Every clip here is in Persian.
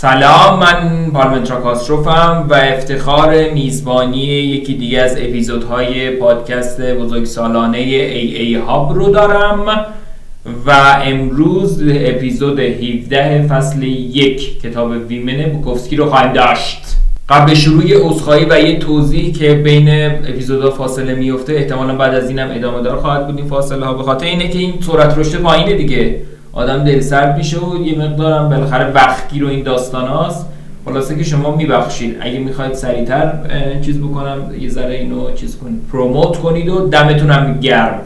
سلام من پارمنترا کاستروفم و افتخار میزبانی یکی دیگه از اپیزودهای پادکست بزرگ سالانه ای ای هاب رو دارم و امروز اپیزود 17 فصل یک کتاب ویمن بوکوفسکی رو خواهیم داشت. قبل شروع اصخایی و یه توضیح که بین اپیزودها فاصله میفته احتمالا بعد از اینم ادامه دار خواهد بود این فاصله ها. به خاطر اینه که این سرعت رشد پایینه دیگه. آدم دل سرد میشه و یه مقدارم بالاخره وقتگیر و این داستان هاست خلاصه که شما میبخشید. اگه می‌خواید سریعتر چیز بکنم یه ذره اینو چیز کنید پروموت کنید و دمتون گرم.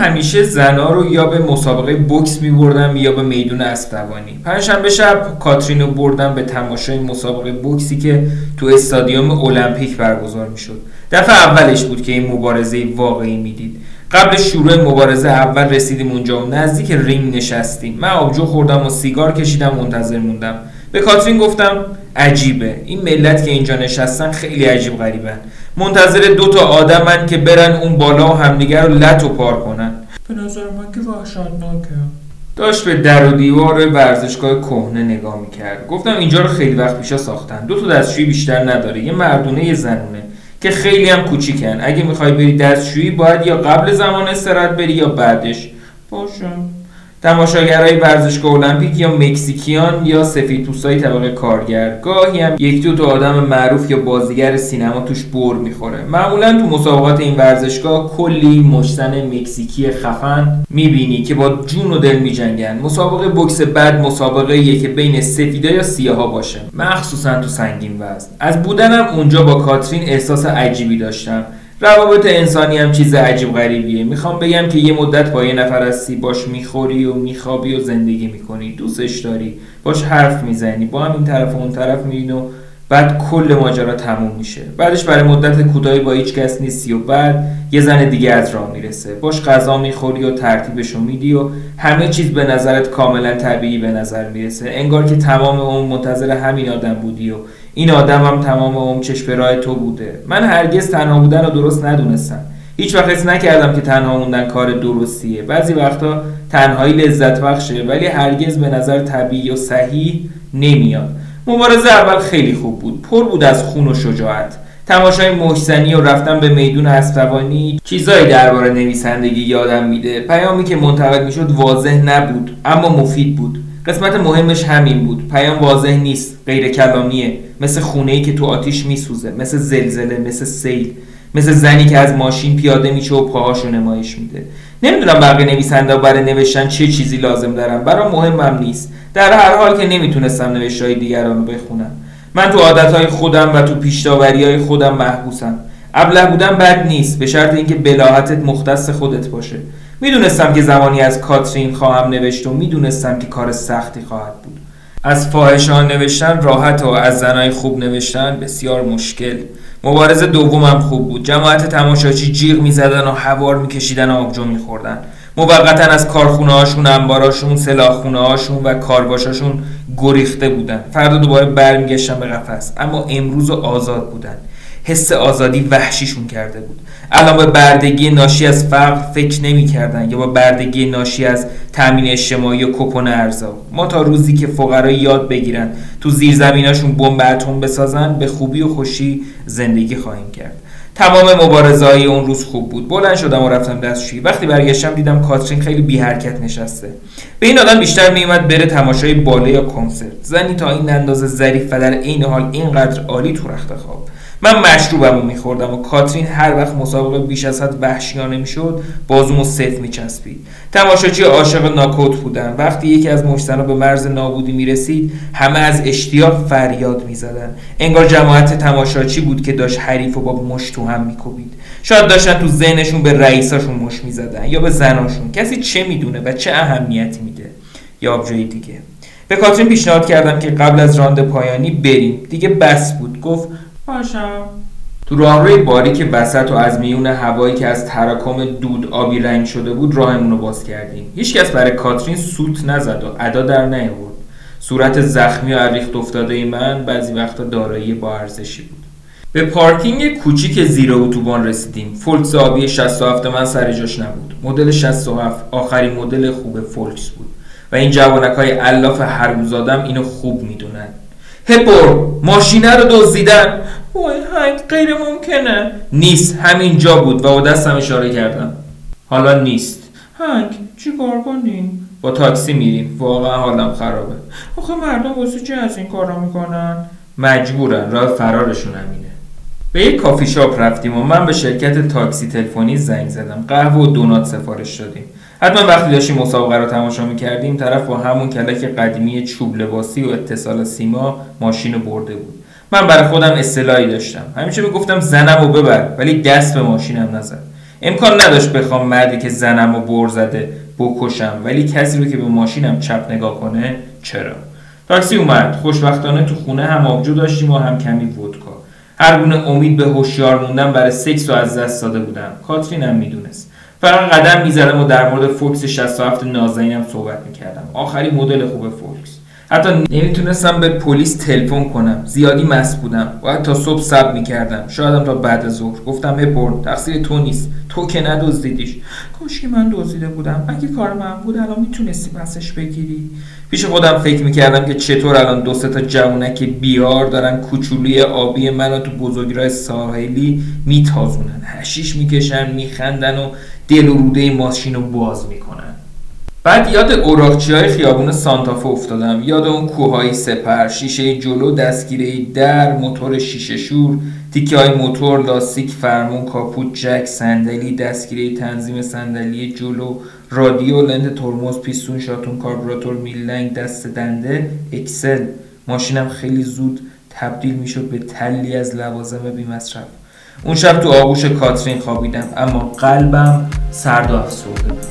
همیشه زنا رو یا به مسابقه بوکس می بردم یا به میدون اسبدوانی پنجشنبه شب کاترین رو بردم به تماشای مسابقه بوکسی که تو استادیوم المپیک برگزار می شد دفعه اولش بود که این مبارزه واقعی می‌دید. قبل شروع مبارزه اول رسیدیم اونجا. و نزدیک رینگ نشستیم. من آبجو خوردم و سیگار کشیدم منتظر موندم. به کاترین گفتم عجیبه. این ملت که اینجا نشستن خیلی عجیب غریبن. منتظر دو تا آدمن که برن اون بالا و همدیگر رو لط و پار کنن. به نظر من که وحشتناکه. داشت به در و دیوار ورزشگاه کهنه نگاه می‌کرد. گفتم اینجا رو خیلی وقت پیشا ساختن. دو تا دستشویی بیشتر نداره. یه مردونه یه زنونه که خیلی هم کوچیکن. اگه می‌خوای بری دستشویی باید یا قبل زمان استراحت بری یا بعدش. باشه. تماشاگرای ورزشگاه المپیک یا مکزیکیان یا سفیدپوستای طبقه کارگر گاهی هم یک دو تا آدم معروف یا بازیگر سینما توش بر می‌خوره. معمولا تو مسابقات این ورزشگاه کلی مشتن مکزیکی خفن می‌بینی که با جون و دل میجنگن. مسابقه بکس بعد مسابقه یه که بین سفیدا یا سیاها باشه. مخصوصا تو سنگین وزن. از بودنم اونجا با کاترین احساس عجیبی داشتم. روابط انسانی هم چیز عجیب غریبیه. می‌خوام بگم که یه مدت با یه نفر هستی باش می‌خوری و میخوابی و زندگی می‌کنی. دوستش داری. باش حرف می‌زنی. با هم این طرف و اون طرف میرین و بعد کل ماجرا تموم میشه. بعدش برای مدت کوتاهی با هیچ کس نیستی و بعد یه زن دیگه از راه می‌رسه. باش غذا می‌خوری و ترتیبشو میدی و همه چیز به نظرت کاملا طبیعی به نظر می‌رسه. انگار که تمام اون منتظر همین آدم بودی و این آدم هم تمام عمر چشم راه تو بوده. من هرگز تنها بودن رو درست ندونستم. هیچ وقت حس نکردم که تنها موندن کار درستیه. بعضی وقتا تنهایی لذت بخشه ولی هرگز به نظر طبیعی و صحیح نمیاد. مبارزه اول خیلی خوب بود. پر بود از خون و شجاعت. تماشای محسنی و رفتن به میدون اسبوانی چیزایی درباره نویسندگی یادم میده. پیامی که منتقل می‌شد واضح نبود اما مفید بود. قسمت مهمش همین بود. پیام واضح نیست. غیر کلامیه مثل خونه که تو آتیش میسوزه. مثل زلزله مثل سیل. مثل زنی که از ماشین پیاده میشه و پاهاشو نمایش میده. نمی‌دونم بقیه نویسنده برای نوشتن چه چیزی لازم دارم برام مهمم نیست. در هر حال که نمی‌تونستم نوشتهای دیگران رو بخونم. من تو عادتهای خودم و تو پیشتاوری های خودم محبوسم. ابله بودن بد نیست. به شرط اینکه بلاحتت مختص خودت باشه. می‌دونستم که زمانی از کاترین خواهم نوشت و می‌دونستم که کار سختی خواهد بود. از فاحشان نوشتن راحت و از زنای خوب نوشتن بسیار مشکل. مبارزه دومم خوب بود. جماعت تماشاچی جیغ می‌زدن و هوار میکشیدن و آبجو میخوردن. موقتا از کارخونه هاشون انباراشون سلاخونه هاشون و کارباشاشون گریخته بودن. فردا دوباره برمیگشتن به قفس. اما امروز آزاد بودن. حس آزادی وحشیشون کرده بود. الان به بردگی ناشی از فقر فکر نمی‌کردن یا با بردگی ناشی از تامین اجتماعی و کپون ارزا. ما تا روزی که فقرا یاد بگیرن تو زیرزمیناشون بمب اتم بسازن به خوبی و خوشی زندگی خواهیم کرد. تمام مبارزه های اون روز خوب بود. بلند شدم و رفتم دستشویی وقتی برگشتم دیدم کاترین خیلی بی حرکت نشسته. به این آدم بیشتر میومد بره تماشای باله یا کنسرت. زنی تا این اندازه ظریف و در عین حال اینقدر عالی تو رخت خواب من مشروبم رو میخوردم و کاترین هر وقت مسابقه بیش از حد وحشیانه می‌شد بازومو صف میچسبید. تماشاچی عاشق ناکوت بودن وقتی یکی از مشتنا به مرز نابودی می‌رسید همه از اشتیاق فریاد می‌زدن. انگار جماعت تماشاچی بود که داشت حریف و با مش تو هم میکوبید. شاید داشتن تو ذهنشون به رئیساشون مش می‌زدن یا به زناشون. کسی چه می‌دونه و چه اهمیتی میده؟ یا آبجوی دیگه. به کاترین پیشنهاد کردم که قبل از راند پایانی بریم. دیگه بس بود. گفت باشم. تو راهروی باریک وسط و از میون هوایی که از تراکم دود آبی رنگ شده بود راهمون رو باز کردیم. هیچکس برای کاترین سوت نزد و ادا در نیاورد. صورت زخمی و از ریخت افتاده من بعضی وقتا دارایی با ارزشی بود. به پارکینگ کوچیک زیر اتوبان رسیدیم. فولکس آبی 67 من سر جاش نبود. مدل 67 آخرین مدل خوب فولکس بود. و این جوانک های علاف هرگوزادم اینو خوب می‌دونن. هپور ماشینه رو دزدیدن. وای هنگ غیر ممکنه. نیست همین جا بود و با دستم اشاره کردم. حالا نیست. هنگ چی کار کنیم؟ با تاکسی میریم. واقعا حالم خرابه. آخه مردم واسه چی از این کارا می‌کنن؟ مجبورن. راه فرارشون همینه. به یک کافی شاپ رفتیم و من به شرکت تاکسی تلفنی زنگ زدم. قهوه و دونات سفارش دادیم. حتما وقتی داشتیم مسابقه رو تماشا می‌کردیم طرف با همون کلک قدیمی چوب لباسی و اتصال سیما ماشین رو برده بود. من برای خودم اصطلاحی داشتم. همیشه می‌گفتم زنم رو ببر ولی دست به ماشینم نزن. امکان نداشت بخوام مردی که زنم رو بر زده بکشم ولی کسی رو که به ماشینم چپ نگاه کنه چرا؟ تاکسی اومد. خوشبختانه تو خونه هم آبجو داشتیم و هم کمی ودکا. هر گونه امید به هوشیار موندن برای سکس رو از دست داده بودم. کاترین هم می‌دونست. فقط قدم می‌زدم و در مورد فولکس 67 نازنینم صحبت می‌کردم. آخری مدل خوب فولکس. حتی نمی‌تونستم به پلیس تلفن کنم. زیادی مست بودم. باید تا صبح صبر می‌کردم. شایدم تا بعد ظهر. گفتم هپورن تقصیر تو نیست. تو که ندزدیدیش. کاش که من دزدیده بودم. اگه کار من بود الان می‌تونستی پسش بگیری. پیش خودم فکر می‌کردم که چطور الان دو تا جوونک بیار دارن کوچولوی آبی منو تو بزرگراه ساحلی میتازونن. هشیش می‌کشن میخندن و دل و روده ماشین رو باز می‌کنن. بعد یاد اوراقچی های خیابون سانتافه افتادم. یاد اون کوههای سپر شیشه جلو دستگیره در موتور شیشه شور تیکه های موتور لاستیک فرمون کاپوت جک صندلی دستگیره تنظیم صندلی جلو رادیو لنت ترمز پیستون شاتون کاربراتور میلنگ دست دنده اکسل. ماشینم خیلی زود تبدیل می‌شد به تلی از لوازم بیمصرف. اون شب تو آغوش کاترین خوابیدم اما قلبم سرد و افسرده بود.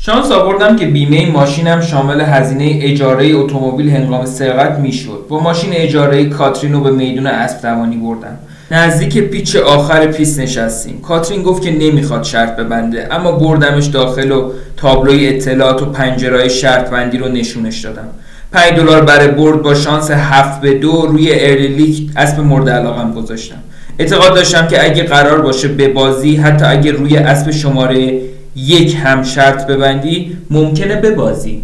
شانس آوردم که بیمه ماشینم شامل هزینه اجاره اتومبیل هنگام سرقت می‌شد. با ماشین اجاره کاترین رو به میدون اسب دوانی بردم. نزدیک پیچ آخر پیست نشستیم. کاترین گفت که نمی‌خواد شرط ببنده اما بردمش داخل و تابلوی اطلاعات و پنجرهای شرط بندی رو نشونش دادم. 5 دلار برای برد با شانس 7 به دو روی ارلیک اسب مورد علاقم گذاشتم. اعتقاد داشتم که اگه قرار باشه به بازی حتی اگه روی اسب شماره یک هم شرط ببندی ممکنه ببازی.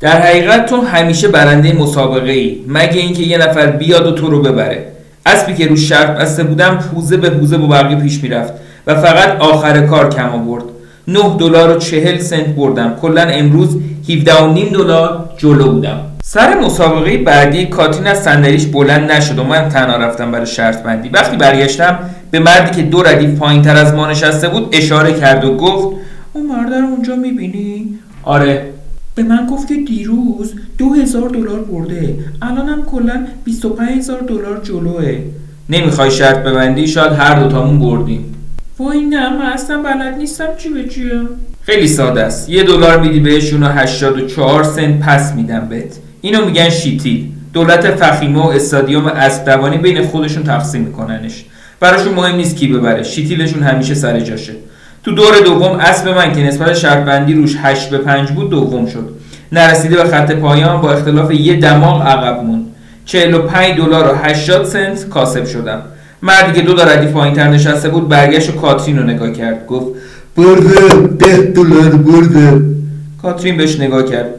در حقیقت تو همیشه برنده مسابقه ای مگه اینکه یه نفر بیاد و تو رو ببره. اسبی که رو شرط بسته بودم پوزه به پوزه با بقیه پیش می‌رفت و فقط آخر کار کم آورد. 9 دلار و 40 سنت بردم. کلا امروز 17 و نیم دلار جلو بودم. سر مسابقه بعدی کاتین از صندلیش بلند نشد و من تنها رفتم برای شرط بندی. وقتی برگشتم به مردی که دو ردیف پایین تر از ما نشسته بود اشاره کرد و گفت اون مرد رو اونجا می‌بینی؟ آره. به من گفت که دیروز دو هزار دلار برده. الانم کلا 25 هزار دلار جلوه. نمی‌خوای شرط ببندی؟ شاید هر دوتامون بردیم. وای نه من اصلا بلد نیستم چی به چیه. خیلی ساده است. یه دلار میدی بهشون و 84 سنت پس میدم بهت. اینو میگن شیتیل دولت فخیمه و استادیوم اسب دوانی بین خودشون تقسیم میکننش. براشون مهم نیست کی ببره. شیتیلشون همیشه سر جاشه. تو دور دوم اسب من که نسبت شرط بندی روش 8 به 5 بود دوم شد. نرسیده به خط پایان با اختلاف یه دماغ عقب موند. 45 دلار و 80 سنت کاسب شدم. مردی که دو تا ردیف پایینتر نشسته بود برگشت و کاترین رو نگاه کرد. گفت برده ده دلار برده. کاترین بهش نگاه کرد.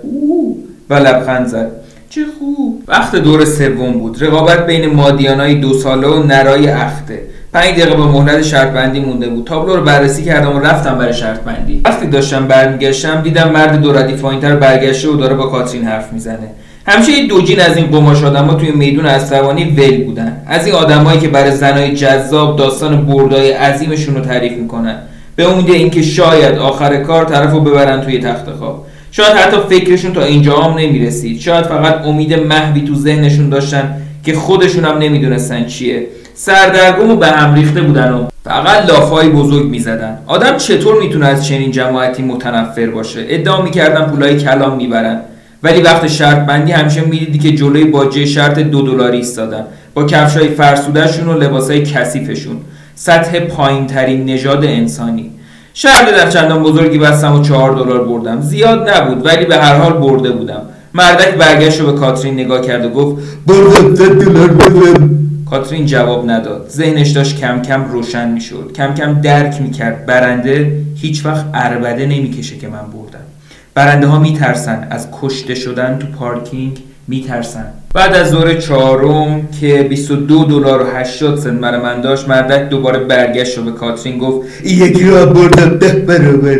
و لبخند زد. چه خوب. وقت دور سوم بود. رقابت بین مادیانای دو ساله و نرای اخته پنج دقیقه با مهلت شرط بندی مونده بود. تابلو رو بررسی کردم و رفتم برای شرط بندی وقتی داشتم برمیگشتم دیدم مرد دو ردیف پایینتر برگشته و داره با کاترین حرف می‌زنه. همیشه یه دوجین از این قماش آدما توی میدون اسروانی ول بودن. از این آدمایی که برای زنای جذاب داستان بردای عظیمشون رو تعریف می‌کنن. به امید اینکه شاید آخر کار طرف رو ببرن توی تخت خواب. شاید حتی فکرشون تا اینجا هم نمی‌رسید. شاید فقط امید محوی تو ذهنشون داشتن که خودشون هم نمی‌دونستن چیه. سردرگم و به هم ریخته بودن و فقط لافای بزرگ می‌زدن. آدم چطور می‌تونه از چنین جماعتی متنفر باشه؟ ادعا می‌کردن پولای کلام می‌برن. ولی وقت شرط بندی همیشه می‌دیدی که جلوی باجه شرط دو دلاری ایستادن. با کفشای فرسودهشون و لباسای کثیفشون. سطح پایین ترین نژاد انسانی. شهر چندان بزرگی بستم و چهار دلار بردم. زیاد نبود ولی به هر حال برده بودم. مردک برگشت و به کاترین نگاه کرد و گفت برو دلار بدم کاترین جواب نداد. ذهنش داشت کم کم روشن می‌شد. کم کم درک می‌کرد. برنده هیچ وقت اربده نمی‌کشه که من بردم. برنده ها میترسن از کشته شدن تو پارکینگ. میترسن. بعد از دور چهارم که 22 دلار و 80 سنت برای من داشت مردک دوباره برگشت و به کاترین گفت یکی را بردم ده برابر.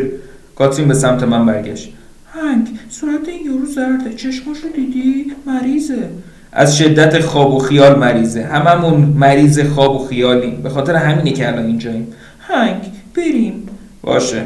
کاترین به سمت من برگشت. هنگ صورت این یورو زرده چشماشو دیدی؟ مریضه. از شدت خواب و خیال مریضه. هممون مریض خواب و خیالیم. به خاطر همینه که الان اینجاییم. هنگ بریم. باشه.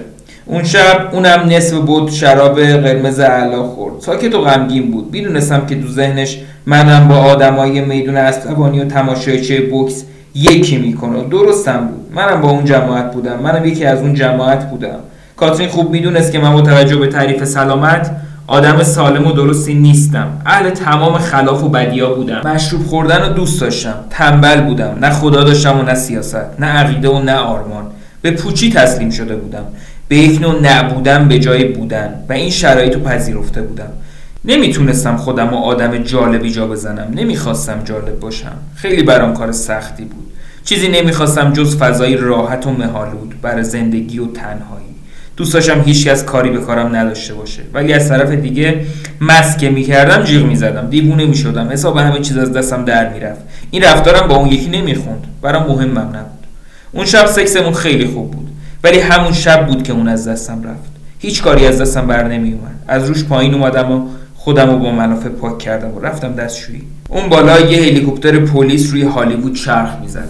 اون شب اونم نصف بود شراب قرمز علا خورد. ساکت و غمگین بود. می‌دونستم که تو ذهنش منم با آدمای میدون اسبانی و تماشایچه بوکس یکی می‌کنه. درستم بود. منم با اون جماعت بودم. منم یکی از اون جماعت بودم. کاترین خوب می‌دونست که من با توجه به تعریف سلامت آدم سالم و درستی نیستم. اهل تمام خلاف و بدیا بودم. مشروب خوردن رو دوست داشتم. تنبل بودم. نه خدا داشتم و نه سیاست. نه عقیده و نه آرمان. به پوچی تسلیم شده بودم. به یک نوع نبودن به جای بودن و این شرایط رو پذیرفته بودم. نمی‌تونستم خودم و آدم جالبی جا بزنم. نمی‌خواستم جالب باشم. خیلی برام کار سختی بود. چیزی نمی‌خواستم جز فضایی راحت و مهالود برای زندگی و تنهایی. دوست داشتم هیچکس کاری به کارم نداشته باشه. ولی از طرف دیگه مسکه می‌کردم جیغ می‌زدم. دیوونه می‌شدم. حساب همه چیز از دستم در می‌رفت. این رفتارم با اون یکی نمی‌خوند. برام مهمم نبود. اون شب سکسمون خیلی خوب بود. ولی همون شب بود که اون از دستم رفت. هیچ کاری از دستم بر نمی اومد. از روش پایین اومدم و خودم رو با ملافه پاک کردم و رفتم دستشویی. اون بالا یه هلیکوپتر پلیس روی هالیوود چرخ می‌زد.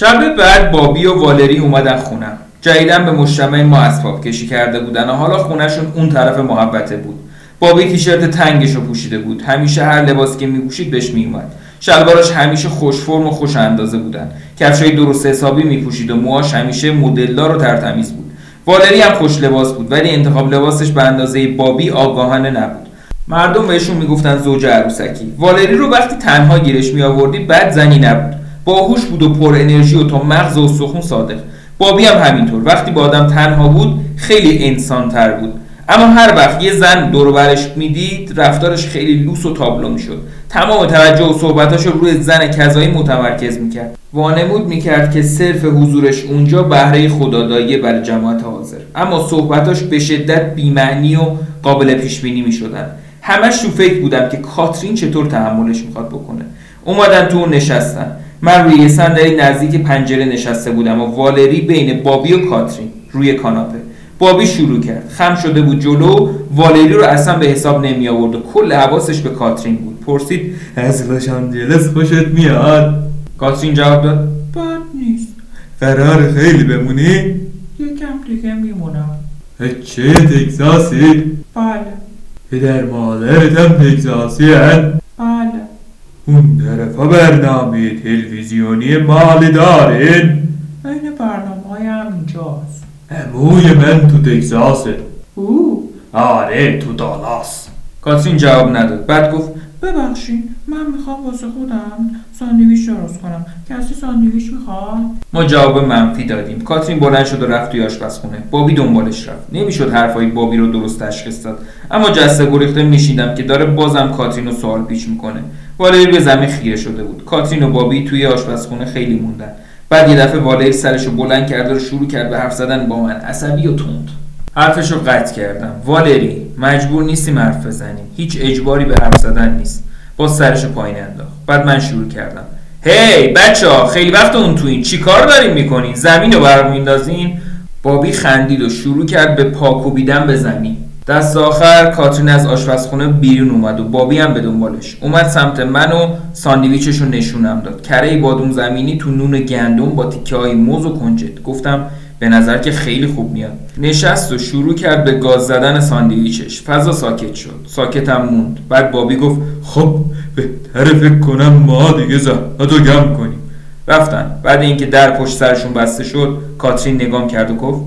شب بعد بابی و والری اومدن خونم. جدیدن به مجتمع ما اسباب کشی کرده بودن و حالا خونشون اون طرف محبته بود. بابی تیشرت تنگش رو پوشیده بود. همیشه هر لباسی که میپوشید بهش میومد شلوارش همیشه خوش فرم و خوش اندازه بودن. کفشای درست حسابی میپوشید و موهاش همیشه مدلدار و ترتمیز بود. والری هم خوش لباس بود ولی انتخاب لباسش به اندازه بابی آگاهانه نبود. مردم بهشون می‌گفتن زوج عروسکی. والری رو وقتی تنها گیرش میآوردی بد زنی نبود. باهوش بود و پر انرژی و تا مغز و سخون صادق. بابی هم همینطور. وقتی با آدم تنها بود خیلی انسان تر بود. اما هر وقت یه زن دور برش می‌دید رفتارش خیلی لوس و تابلو می‌شد. تمام توجه و صحبتاش رو روی زن کذایی متمرکز می‌کرد. وانمود می‌کرد که صرف حضورش اونجا بهره خدادایی برای جماعت حاضر. اما صحبتاش به شدت بیمعنی و قابل پیش بینی می‌شدن. همش تو فکر بودم که کاترین چطور تحملش می‌خواد بکنه. اومدن تو نشستن. من روی یه صندلی نزدیک پنجره نشسته بودم و والری بین بابی و کاترین روی کاناپه. بابی شروع کرد. خم شده بود جلو والری رو اصلا به حساب نمی آورد و کل حواسش به کاترین بود. پرسید از لس آنجلس خوشت میاد؟ کاترین جواب داد بد نیست. قرار خیلی بمونی؟ یکم دیگه میمونم. چه تگزاسی بله. پدر مادرت هم تگزاسی بله اون طرفا برنامه تلویزیونی مال دارین این. برنامه های همینجاست اموی من تو تگزاسه او؟ آره تو دالاس. کاترین جواب نداد. بعد گفت ببخشید من می‌خوام واسه خودم ساندویچ درست کنم. کسی ساندویچ می‌خواد؟ ما جواب منفی دادیم. کاترین بلند شد و رفت توی آشپزخونه. بابی دنبالش رفت. نمی‌شد حرفای بابی رو درست تشخیص داد. اما جسته گریخته میشیدم که داره بازم کاترین رو سوال پیچ می‌کنه. والری به زمین خیره شده بود. کاترین و بابی توی آشپزخونه خیلی موندن. بعد یه دفعه والری سرش رو بلند کرد و شروع کرد به حرف زدن با من. عصبی و تند. حرفش رو قطع کردم. والری مجبور نیستیم حرف بزنیم. هیچ اجباری به حرف زدن نیست. با سرش پایین انداخت. بعد من شروع کردم. هی بچه ها خیلی وقت اون تو این. چی کار دارین می‌کنین؟ زمین رو برام میندازین بابی خندید و شروع کرد به پا کوبیدن به زمین. دست آخر کاترین از آشپزخونه بیرون اومد و بابی هم به دنبالش. اومد سمت من و ساندویچش رو نشونم داد. کره بادوم زمینی تو نون گندم با تیکه های موز و کنجد. گفتم به نظر که خیلی خوب میاد. نشست و شروع کرد به گاز زدن ساندویچش. فضا ساکت شد. ساکتم موند. بعد بابی گفت خب بهتره فکر کنم ما دیگه زحمت رو گم کنیم. رفتن. بعد اینکه در پشت سرشون بسته شد کاترین نگام کرد و گفت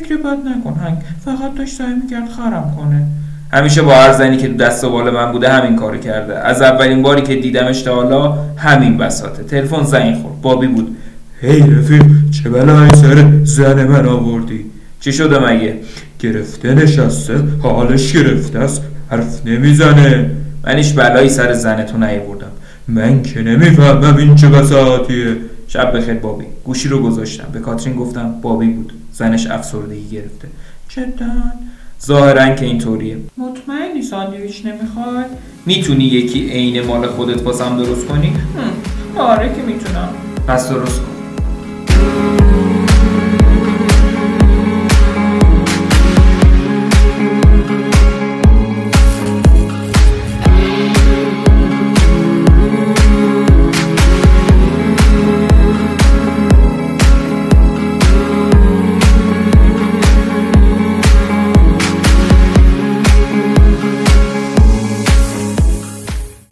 فکر بد نکن هنگ. فقط داشت سعی می‌کرد خرم کنه. همیشه با هر زنی که تو دست و بال من بوده همین کارو کرده. از اولین باری که دیدمش تا حالا همین بساطه. تلفن زنگ خورد. بابی بود. هی رفیق چه بلایی سر زن من آوردی؟ چی شده مگه؟ گرفته نشسته حالش گرفته است. حرف نمی‌زنه. من هیچ بلایی سر زنتو نیاوردم من که نمی‌فهمم این چه بساطیه. شب بخیر بابی. گوشی رو گذاشتم. به کاترین گفتم بابی بود. زنش افسردگی گرفته. جدا ظاهرا که اینطوریه. مطمئنی ساندویچ نمی‌خوای؟ می‌تونی یکی عین مال خودت واسم درست کنی؟ هم، آره که می‌تونم. پس درست کن.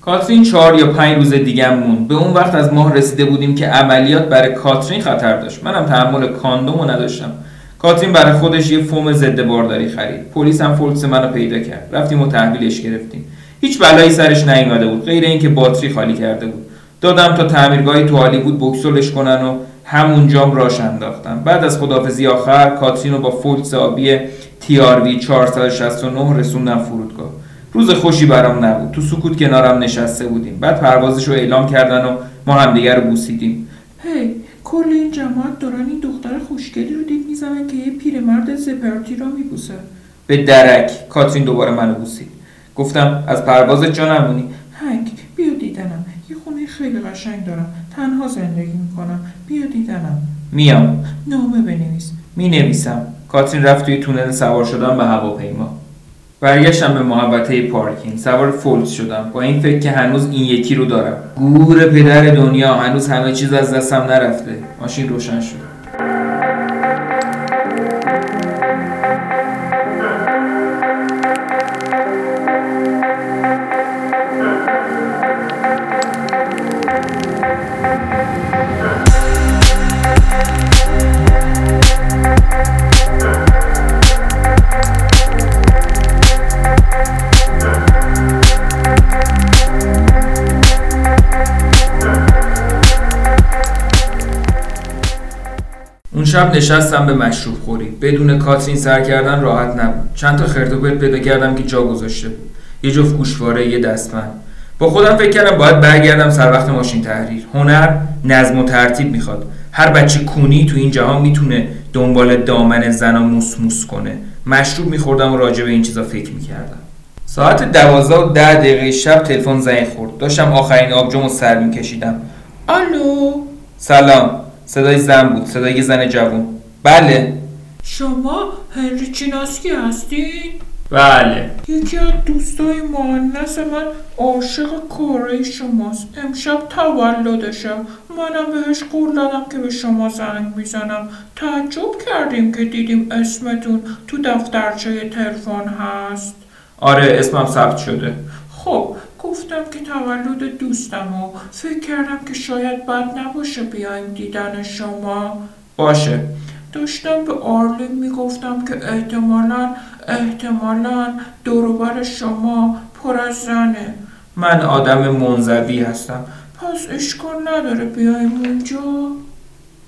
کاترین چهار یا پنج روز دیگه موند. به اون وقت از ماه رسیده بودیم که عملیات برای کاترین خطر داشت. منم تحمل کاندوم رو نداشتم. کاترین برای خودش یه فوم ضد بارداری خرید. پلیس هم فولکس منو پیدا کرد. رفتیم و تحویلش گرفتیم. هیچ بلایی سرش نیومده بود. غیر اینکه باتری خالی کرده بود. دادم تا تعمیرگاهی تو بود بکسلش کنن و همونجام راش انداختم بعد از خداحافظی آخر کاترین رو با فولکس آبی TRV 469 رسوندم فرودگاه. روز خوشی برام نبود. تو سکوت کنارم نشسته بودیم. بعد پروازش رو اعلام کردن و ما همدیگه رو بوسیدیم. هی کل این جماعت دارن این دختر خوشگلی رو دید می‌زنن که یه پیرمرد زپرتی را میبوسه. به درک کاترین دوباره منو بوسید. گفتم از پرواز جا نمونی. هنگ بیا دیدنم. یه خونه خیلی قشنگ دارم. تنها زندگی می‌کنم. بیا دیدنم. میام. نامه بنویس. می نویسم کاترین رفت توی تونل سوار شدن به هواپیما. برگشتم به محوطه پارکینگ. سوار فولکس شدم. با این فکر که هنوز این یکی رو دارم. گور پدر دنیا هنوز همه چیز از دستم نرفته. ماشین روشن شد شب نشستم به مشروب خوری. بدون کاترین سر کردن راحت نبود. چند تا خرت و پرت پیدا کردم که جا گذاشته بود. یه جفت گوشواره یه دستمند. با خودم فکر کردم باید برگردم سر وقت ماشین تحریر. هنر نظم و ترتیب می‌خواد. هر بچه کونی تو این جهان می‌تونه دنبال دامن زنا موس موس کنه. مشروب میخوردم و راجع به این چیزا فکر می‌کردم. ساعت دوازده و ده دقیقه شب تلفن زنگ خورد. داشتم آخرین آبجومو سر میکشیدم. الو سلام. صدای زن بود صدای یه زن جوون. بله. شما هنری چیناسکی هستین؟ بله. یکی از دوستای مهندس من عاشق کاره شماست. امشب تولدشه منم بهش قول دادم که به شما زنگ می‌زنم. تعجب کردیم که دیدیم اسمتون تو دفترچه تلفن هست. آره اسمم ثبت شده. خب گفتم که تولد دوستم و فکر کردم که شاید بد نباشه بیایم دیدن شما. باشه. داشتم به آرلین می‌گفتم که احتمالا احتمالا دوروبر شما پر از زنه. من آدم منزوی هستم. پس اشکال نداره بیایم اونجا.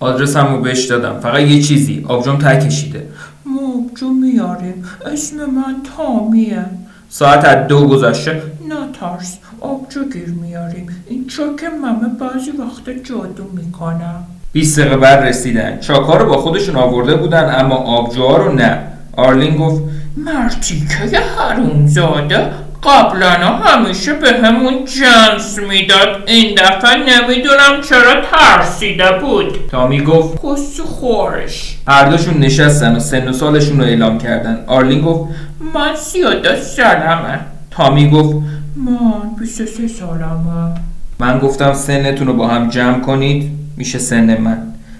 آدرسم رو بهش دادم. فقط یه چیزی. آبجوم ته کشیده. موبجو میاریم. اسم من تامیه. ساعت از دو گذشته. نترس آبجو گیر میاریم. این چاک ممه بعضی وقت جادو می‌کنم. 20 دقیقه بعد رسیدن. چاکا رو با خودشون آورده بودن اما آبجوها رو نه. آرلین گفت مرتیکه حرومزاده؟ قبلا همیشه به همون جنس می‌داد. این دفعه نمی‌دونم چرا ترسیده بود. تامی گفت کسو خورش. هر دوشون نشستن و سن و سالشون رو اعلام کردن. آرلین گفت من سی و دو سالمه تامی گفت من 23 سالمه. من گفتم سنتون رو با هم جمع کنید میشه سن من.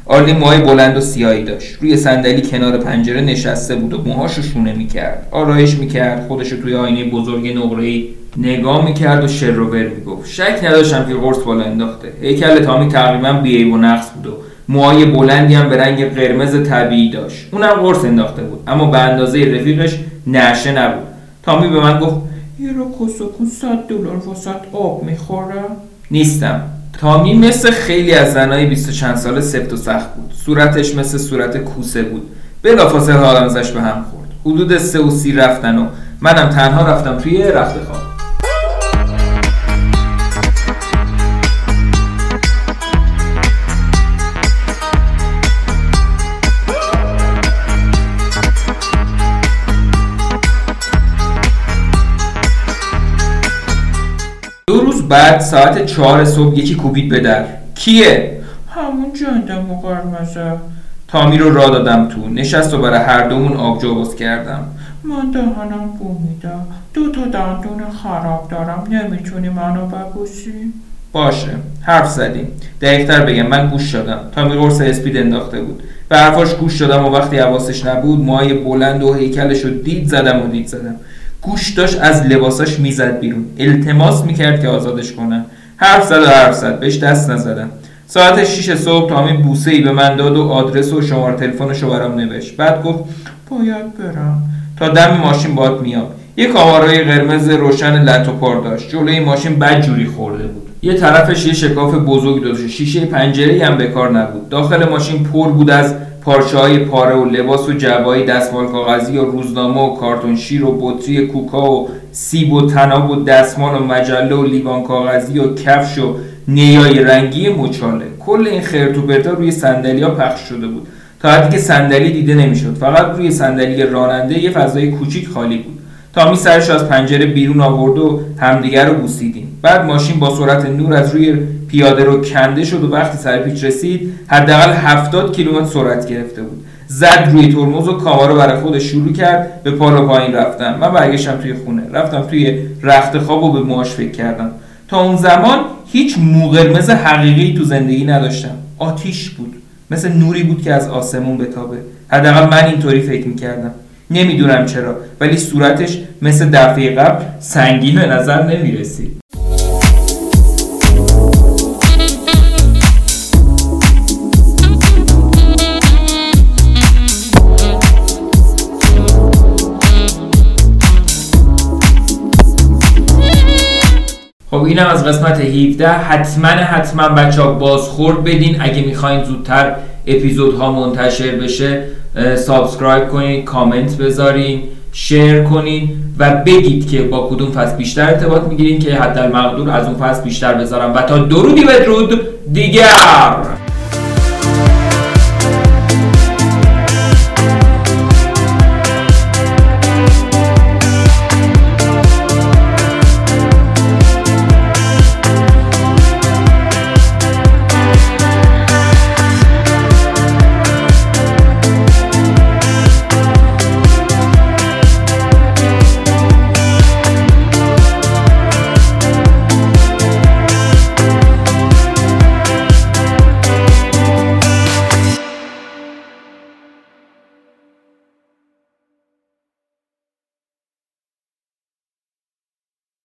آرلین موهای بلند و سیاهی داشت. روی صندلی کنار پنجره نشسته بود و موهاشو شونه می‌کرد. آرایش می‌کرد خودشو توی آینه بزرگ نقره‌ای نگاه می‌کرد و شر و ور می‌گفت. شک نداشتم که قرص بالا انداخته. هیکل تامی تقریبا بیعیب و نقص بود و موهای بلندی هم به رنگ قرمز طبیعی داشت. اونم قرص انداخته بود اما به اندازه رفیقش نشه نبود. تامی به من گفت یه رو کسو کن صد دلار واسط آب می‌خوره نیستم. تامی مثل خیلی از زنای بیست و چند ساله سفت و سخت بود. صورتش مثل صورت کوسه بود. بلافاصله حالم زش به هم خورد. حدود سه و سی رفتن و منم تنها رفتم توی رخت خواب. روز بعد ساعت چهار صبح یکی کوبید به در. کیه؟ همون جندم و قرمزه تامی رو را دادم تو. نشست و برای هر دومون آبجو باز کردم. من دهنم بو میده. دو تا دندون خراب دارم. نمی‌تونی منو ببوسی. باشه. حرف زدیم دقیقتر بگم من گوش شدم تامی قرص اسپید انداخته بود. به حرفاش گوش شدم و وقتی حواسش نبود موهای بلند و هیکلش رو دید زدم و دید زدم. گوش داشت از لباساش می‌زد بیرون. التماس می‌کرد که آزادش کنم حرف زد و حرف زد. بهش دست نزدم ساعت 6 صبح تامی بوسه ای به من داد و آدرس و شماره تلفنش رو برام نوشت. بعد گفت باید برم. تا دم ماشین باد میام یه کامارای قرمز روشن لط و پار داشت. جلوی ماشین بدجوری خورده بود. یه طرفش یه شکاف بزرگ داشت. شیشه پنجره هم به کار نبود. داخل ماشین پر بود از پارچه های پاره و لباس و جوایی دستمال کاغذی و روزنامه و کارتون شیر و بطری کوکا و سیب و تناب و دستمال و مجله و لیوان کاغذی و کفش و نیای رنگی مچاله. کل این خرت و پرتا روی صندلی‌ها پخش شده بود. تا حدی که صندلی دیده نمی‌شد. فقط روی صندلی راننده یه فضای کوچیک خالی بود. تامی سرش از پنجره بیرون آورد و همدیگر رو بوسیدیم. بعد ماشین با سرعت نور از روی پیاده رو کنده شد و وقتی سر پیچ رسید حداقل 70 کیلومتر سرعت گرفته بود. زد روی ترمز و کاما رو برای خودش شروع کرد به پالا پایین رفتن. من برگشتم توی خونه. رفتم توی رخت خواب و به موهاش فکر کردم. تا اون زمان هیچ مو قرمز حقیقی تو زندگی نداشتم. آتیش بود. مثل نوری بود که از آسمون بتابه. حداقل من اینطوری فکر می‌کردم. نمی‌دونم چرا ولی صورتش مثل دفعه قبل سنگین به نظر نمی‌رسید. اینم از قسمت 17 حتما حتما بچه ها بازخورد بدین. اگه می‌خواین زودتر اپیزودها منتشر بشه subscribe کنین کامنت بذارین share کنین و بگید که با کدوم فصل بیشتر ارتباط می‌گیرین که حتی المقدور از اون فصل بیشتر بذارم و تا درودی بدرود دیگر!